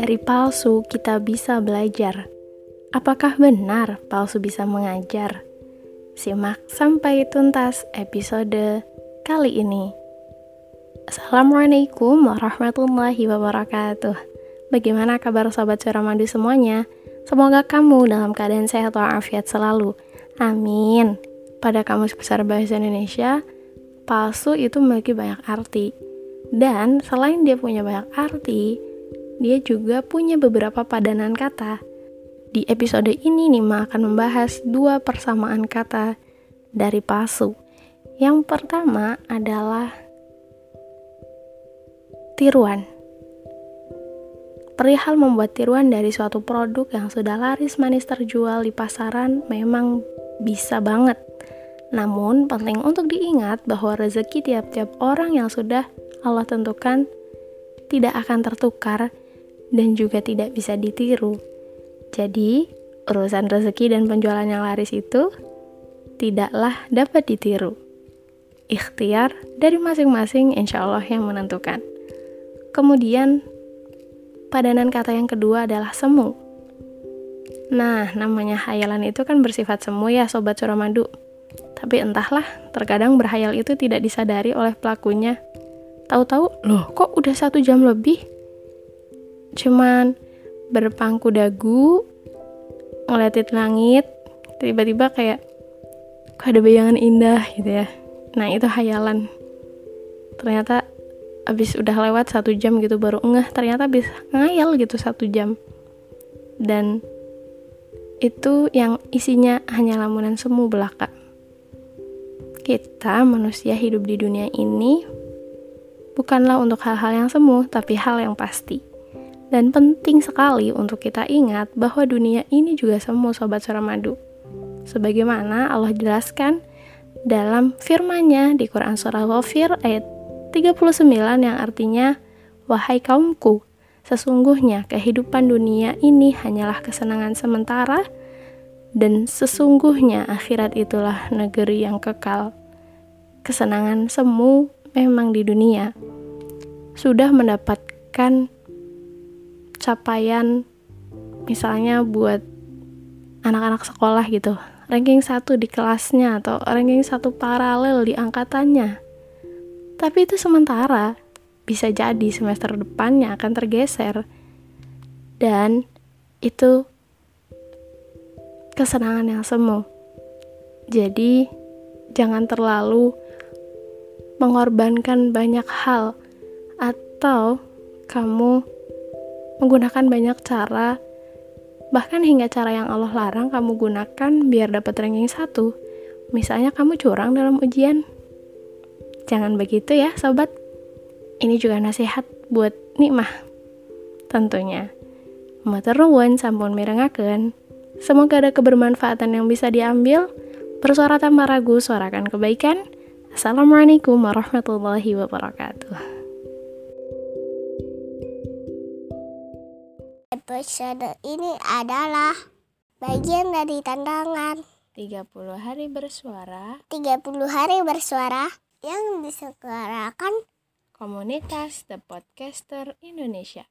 Dari palsu kita bisa belajar. Apakah benar palsu bisa mengajar? Simak sampai tuntas episode kali ini. Assalamualaikum warahmatullahi wabarakatuh. Bagaimana kabar sobat Suramadu semuanya? Semoga kamu dalam keadaan sehat walafiat selalu. Amin. Pada Kamus Besar Bahasa Indonesia, palsu itu memiliki banyak arti. Dan selain dia punya banyak arti, dia juga punya beberapa padanan kata. Di episode ini Nima akan membahas dua persamaan kata dari palsu. Yang pertama adalah tiruan. Perihal membuat tiruan dari suatu produk yang sudah laris manis terjual di pasaran memang bisa banget. Namun, penting untuk diingat bahwa rezeki tiap-tiap orang yang sudah Allah tentukan tidak akan tertukar dan juga tidak bisa ditiru. Jadi, urusan rezeki dan penjualan yang laris itu tidaklah dapat ditiru. Ikhtiar dari masing-masing insya Allah yang menentukan. Kemudian, padanan kata yang kedua adalah semu. Nah, namanya hayalan itu kan bersifat semu ya Sobat Suramadu. Tapi entahlah, terkadang berhayal itu tidak disadari oleh pelakunya. Tahu-tahu, loh kok udah satu jam lebih? Cuman berpangku dagu ngeliatin langit tiba-tiba kayak kok ada bayangan indah gitu ya. Nah itu hayalan. Ternyata abis udah lewat satu jam gitu baru ngeh. Ternyata bisa ngayal gitu satu jam. Dan itu yang isinya hanya lamunan semu belaka. Kita manusia hidup di dunia ini bukanlah untuk hal-hal yang semu tapi hal yang pasti dan penting sekali untuk kita ingat bahwa dunia ini juga semu Sobat Suramadu. Sebagaimana Allah jelaskan dalam firman-Nya di Quran Surah Ghafir ayat 39 yang artinya, Wahai kaumku, sesungguhnya kehidupan dunia ini hanyalah kesenangan sementara, dan sesungguhnya akhirat itulah negeri yang kekal. Kesenangan semu memang di dunia. Sudah mendapatkan capaian misalnya buat anak-anak sekolah gitu. Ranking satu di kelasnya atau ranking satu paralel di angkatannya. Tapi itu sementara bisa jadi semester depannya akan tergeser. Dan itu kesenangan yang semu. Jadi jangan terlalu mengorbankan banyak hal atau kamu menggunakan banyak cara, bahkan hingga cara yang Allah larang kamu gunakan biar dapat ranking satu. Misalnya kamu curang dalam ujian. Jangan begitu ya, sobat. Ini juga nasihat buat nikmah. Tentunya. Maturnuwun sampun mirengaken. Semoga ada kebermanfaatan yang bisa diambil. Bersuara tanpa ragu, suarakan kebaikan. Assalamualaikum warahmatullahi wabarakatuh. Episode ini adalah bagian dari tantangan 30 hari bersuara 30 hari bersuara yang diselenggarakan komunitas The Podcaster Indonesia.